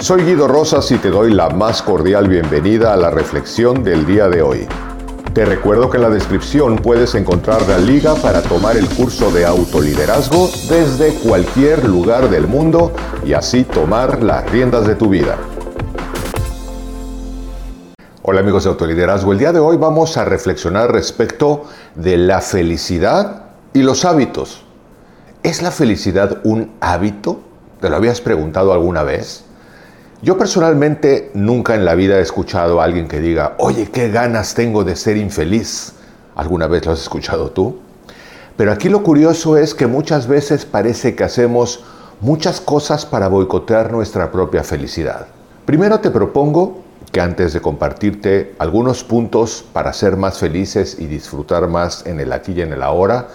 Soy Guido Rosas y te doy la más cordial bienvenida a la reflexión del día de hoy. Te recuerdo que en la descripción puedes encontrar la liga para tomar el curso de autoliderazgo desde cualquier lugar del mundo y así tomar las riendas de tu vida. Hola amigos de Autoliderazgo, el día de hoy vamos a reflexionar respecto de la felicidad y los hábitos. ¿Es la felicidad un hábito? ¿Te lo habías preguntado alguna vez? Yo personalmente nunca en la vida he escuchado a alguien que diga, oye, qué ganas tengo de ser infeliz. ¿Alguna vez lo has escuchado tú? Pero aquí lo curioso es que muchas veces parece que hacemos muchas cosas para boicotear nuestra propia felicidad. Primero te propongo que antes de compartirte algunos puntos para ser más felices y disfrutar más en el aquí y en el ahora,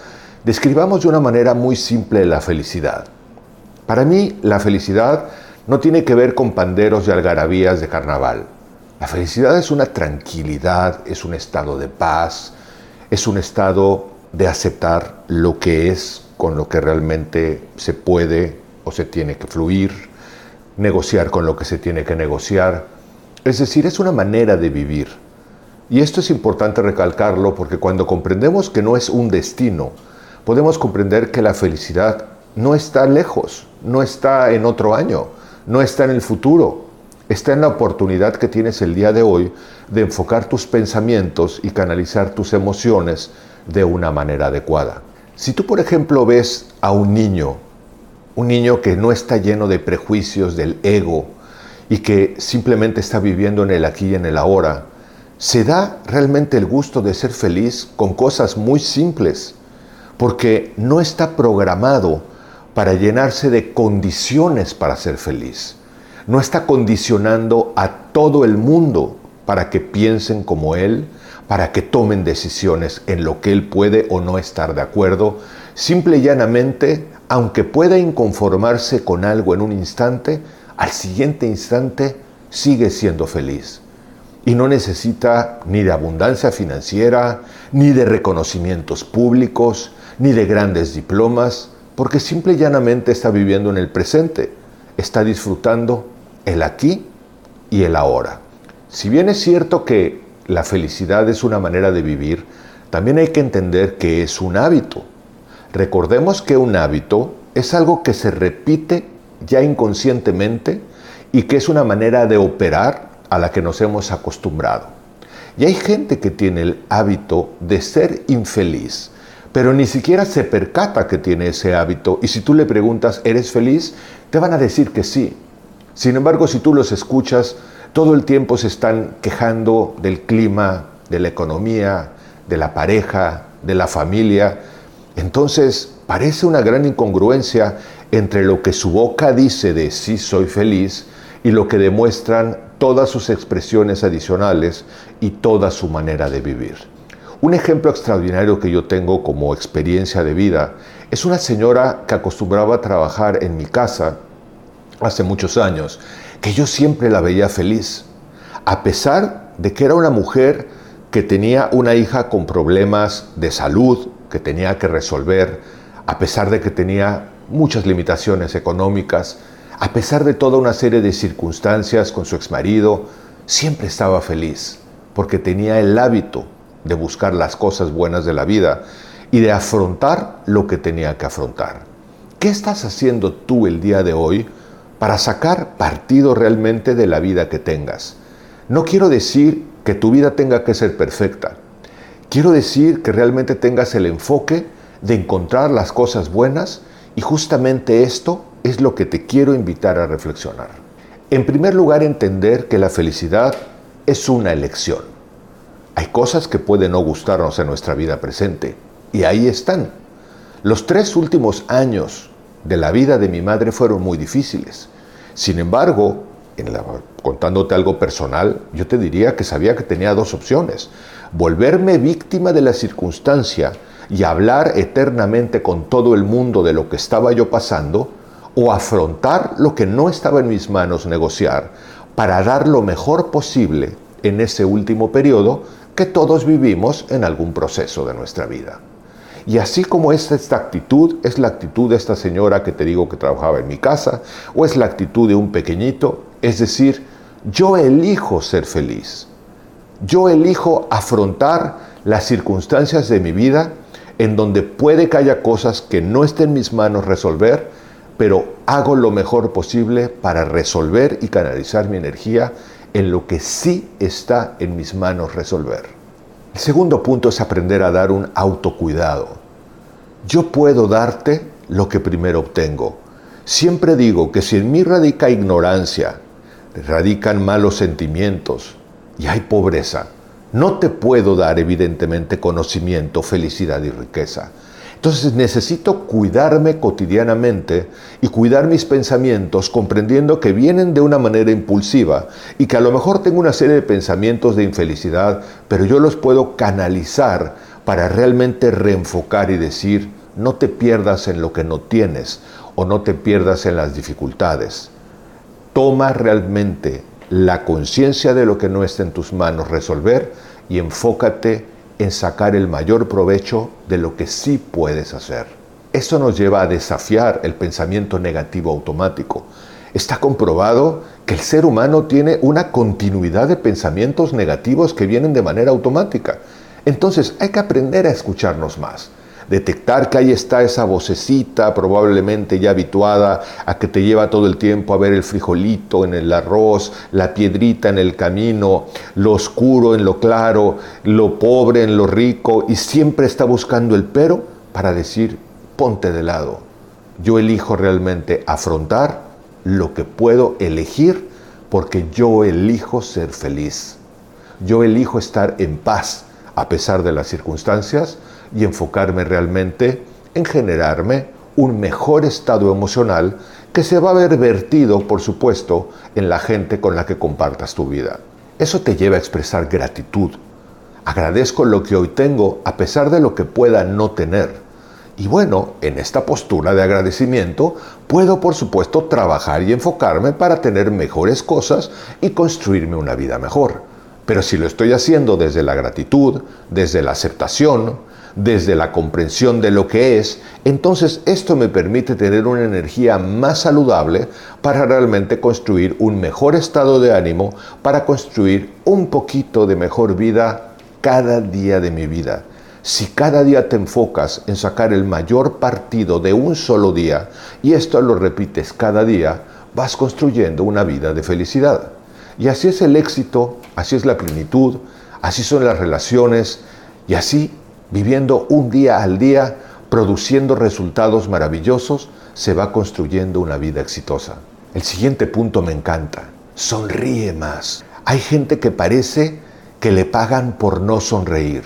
describamos de una manera muy simple la felicidad. Para mí, la felicidad no tiene que ver con panderos y algarabías de carnaval. La felicidad es una tranquilidad, es un estado de paz, es un estado de aceptar lo que es con lo que realmente se puede o se tiene que fluir, negociar con lo que se tiene que negociar. Es decir, es una manera de vivir. Y esto es importante recalcarlo porque cuando comprendemos que no es un destino, podemos comprender que la felicidad no está lejos, no está en otro año, no está en el futuro, está en la oportunidad que tienes el día de hoy de enfocar tus pensamientos y canalizar tus emociones de una manera adecuada. Si tú, por ejemplo, ves a un niño, un niño que no está lleno de prejuicios del ego y que simplemente está viviendo en el aquí y en el ahora, se da realmente el gusto de ser feliz con cosas muy simples, porque no está programado para llenarse de condiciones para ser feliz. No está condicionando a todo el mundo para que piensen como Él, para que tomen decisiones en lo que Él puede o no estar de acuerdo. Simple y llanamente, aunque pueda inconformarse con algo en un instante, al siguiente instante sigue siendo feliz. Y no necesita ni de abundancia financiera, ni de reconocimientos públicos, ni de grandes diplomas, porque simple y llanamente está viviendo en el presente, está disfrutando el aquí y el ahora. Si bien es cierto que la felicidad es una manera de vivir, también hay que entender que es un hábito. Recordemos que un hábito es algo que se repite ya inconscientemente y que es una manera de operar a la que nos hemos acostumbrado. Y hay gente que tiene el hábito de ser infeliz, pero ni siquiera se percata que tiene ese hábito. Y si tú le preguntas, ¿eres feliz? Te van a decir que sí. Sin embargo, si tú los escuchas, todo el tiempo se están quejando del clima, de la economía, de la pareja, de la familia. Entonces, parece una gran incongruencia entre lo que su boca dice de sí soy feliz y lo que demuestran todas sus expresiones adicionales y toda su manera de vivir. Un ejemplo extraordinario que yo tengo como experiencia de vida es una señora que acostumbraba a trabajar en mi casa hace muchos años, que yo siempre la veía feliz, a pesar de que era una mujer que tenía una hija con problemas de salud que tenía que resolver, a pesar de que tenía muchas limitaciones económicas, a pesar de toda una serie de circunstancias con su exmarido, siempre estaba feliz, porque tenía el hábito de buscar las cosas buenas de la vida y de afrontar lo que tenía que afrontar. ¿Qué estás haciendo tú el día de hoy para sacar partido realmente de la vida que tengas? No quiero decir que tu vida tenga que ser perfecta. Quiero decir que realmente tengas el enfoque de encontrar las cosas buenas y justamente esto es lo que te quiero invitar a reflexionar. En primer lugar, entender que la felicidad es una elección. Hay cosas que pueden no gustarnos en nuestra vida presente y ahí están. Los tres últimos años de la vida de mi madre fueron muy difíciles. Sin embargo, contándote algo personal, yo te diría que sabía que tenía dos opciones. Volverme víctima de la circunstancia y hablar eternamente con todo el mundo de lo que estaba yo pasando, o afrontar lo que no estaba en mis manos negociar para dar lo mejor posible en ese último periodo que todos vivimos en algún proceso de nuestra vida. Y así como es esta actitud, es la actitud de esta señora que te digo que trabajaba en mi casa, o es la actitud de un pequeñito, Es decir, yo elijo ser feliz. Yo elijo afrontar las circunstancias de mi vida en donde puede que haya cosas que no estén en mis manos resolver, pero hago lo mejor posible para resolver y canalizar mi energía en lo que sí está en mis manos resolver. El segundo punto es aprender a dar un autocuidado. Yo puedo darte lo que primero obtengo. Siempre digo que si en mí radica ignorancia, radican malos sentimientos y hay pobreza, no te puedo dar evidentemente conocimiento, felicidad y riqueza. Entonces necesito cuidarme cotidianamente y cuidar mis pensamientos comprendiendo que vienen de una manera impulsiva y que a lo mejor tengo una serie de pensamientos de infelicidad, pero yo los puedo canalizar para realmente reenfocar y decir, no te pierdas en lo que no tienes o no te pierdas en las dificultades. Toma realmente la conciencia de lo que no está en tus manos resolver y enfócate en sacar el mayor provecho de lo que sí puedes hacer. Eso nos lleva a desafiar el pensamiento negativo automático. Está comprobado que el ser humano tiene una continuidad de pensamientos negativos que vienen de manera automática. Entonces hay que aprender a escucharnos más detectar que ahí está esa vocecita probablemente ya habituada a que te lleva todo el tiempo a ver el frijolito en el arroz, la piedrita en el camino, lo oscuro en lo claro, lo pobre en lo rico y siempre está buscando el pero para decir, ponte de lado. Yo elijo realmente afrontar lo que puedo elegir porque yo elijo ser feliz. Yo elijo estar en paz a pesar de las circunstancias y enfocarme realmente en generarme un mejor estado emocional que se va a ver vertido, por supuesto, en la gente con la que compartas tu vida. Eso te lleva a expresar gratitud. Agradezco lo que hoy tengo a pesar de lo que pueda no tener. Y bueno, en esta postura de agradecimiento puedo por supuesto trabajar y enfocarme para tener mejores cosas y construirme una vida mejor. Pero si lo estoy haciendo desde la gratitud, desde la aceptación, desde la comprensión de lo que es, entonces esto me permite tener una energía más saludable para realmente construir un mejor estado de ánimo, para construir un poquito de mejor vida cada día de mi vida. Si cada día te enfocas en sacar el mayor partido de un solo día y esto lo repites cada día, vas construyendo una vida de felicidad. Y así es el éxito, así es la plenitud, así son las relaciones y así viviendo un día al día, produciendo resultados maravillosos, se va construyendo una vida exitosa. El siguiente punto me encanta. Sonríe más. Hay gente que parece que le pagan por no sonreír.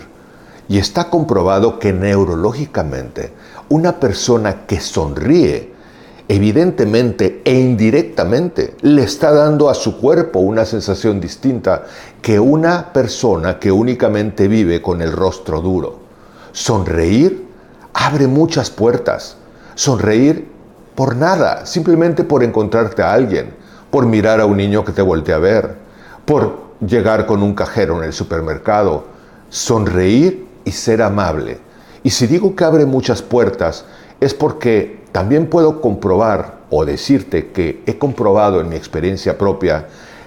Y está comprobado que neurológicamente una persona que sonríe, evidentemente e indirectamente, le está dando a su cuerpo una sensación distinta que una persona que únicamente vive con el rostro duro. Sonreír abre muchas puertas. Sonreír por nada, simplemente por encontrarte a alguien, por mirar a un niño que te voltea a ver, por llegar con un cajero en el supermercado. Sonreír y ser amable. Y si digo que abre muchas puertas, es porque también puedo comprobar o decirte que he comprobado en mi experiencia propia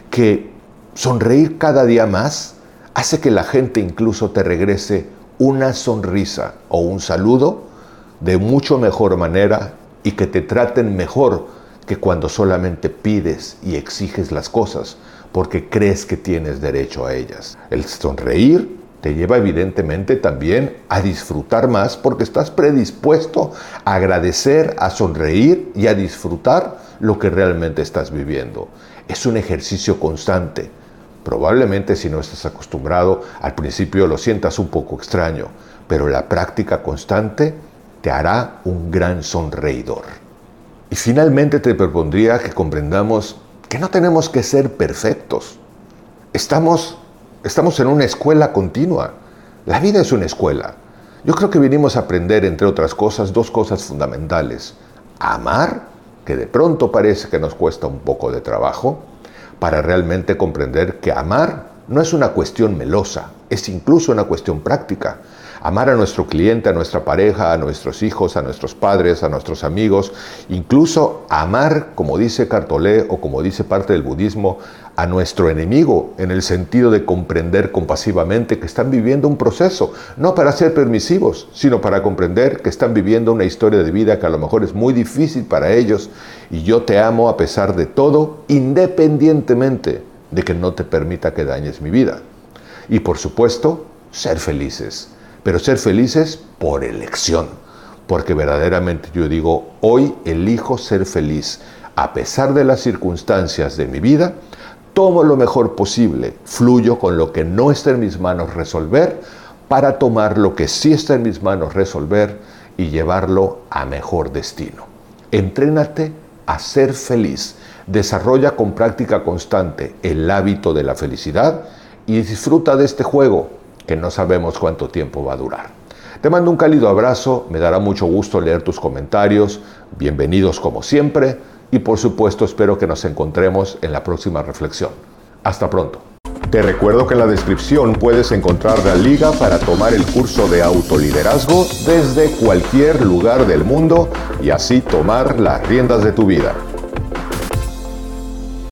que sonreír cada día más hace que la gente incluso te regrese una sonrisa o un saludo de mucho mejor manera y que te traten mejor que cuando solamente pides y exiges las cosas porque crees que tienes derecho a ellas. El sonreír te lleva evidentemente también a disfrutar más porque estás predispuesto a agradecer, a sonreír y a disfrutar lo que realmente estás viviendo. Es un ejercicio constante Probablemente si no estás acostumbrado, al principio lo sientas un poco extraño, pero la práctica constante te hará un gran sonreidor. Y finalmente te propondría que comprendamos que no tenemos que ser perfectos. Estamos, estamos en una escuela continua. La vida es una escuela. Yo creo que vinimos a aprender, entre otras cosas, dos cosas fundamentales. amar, que de pronto parece que nos cuesta un poco de trabajo, para realmente comprender que amar no es una cuestión melosa, es incluso una cuestión práctica. Amar a nuestro cliente, a nuestra pareja, a nuestros hijos, a nuestros padres, a nuestros amigos, incluso amar, como dice Cartolé o como dice parte del budismo, a nuestro enemigo en el sentido de comprender compasivamente que están viviendo un proceso, no para ser permisivos, sino para comprender que están viviendo una historia de vida que a lo mejor es muy difícil para ellos y yo te amo a pesar de todo, independientemente de que no te permita que dañes mi vida. Y por supuesto, ser felices, pero ser felices por elección, porque verdaderamente yo digo, hoy elijo ser feliz a pesar de las circunstancias de mi vida, tomo lo mejor posible, fluyo con lo que no está en mis manos resolver para tomar lo que sí está en mis manos resolver y llevarlo a mejor destino. Entrénate a ser feliz. Desarrolla con práctica constante el hábito de la felicidad y disfruta de este juego que no sabemos cuánto tiempo va a durar. Te mando un cálido abrazo, me dará mucho gusto leer tus comentarios, bienvenidos como siempre y por supuesto espero que nos encontremos en la próxima reflexión. Hasta pronto. Te recuerdo que en la descripción puedes encontrar la liga para tomar el curso de autoliderazgo desde cualquier lugar del mundo y así tomar las riendas de tu vida.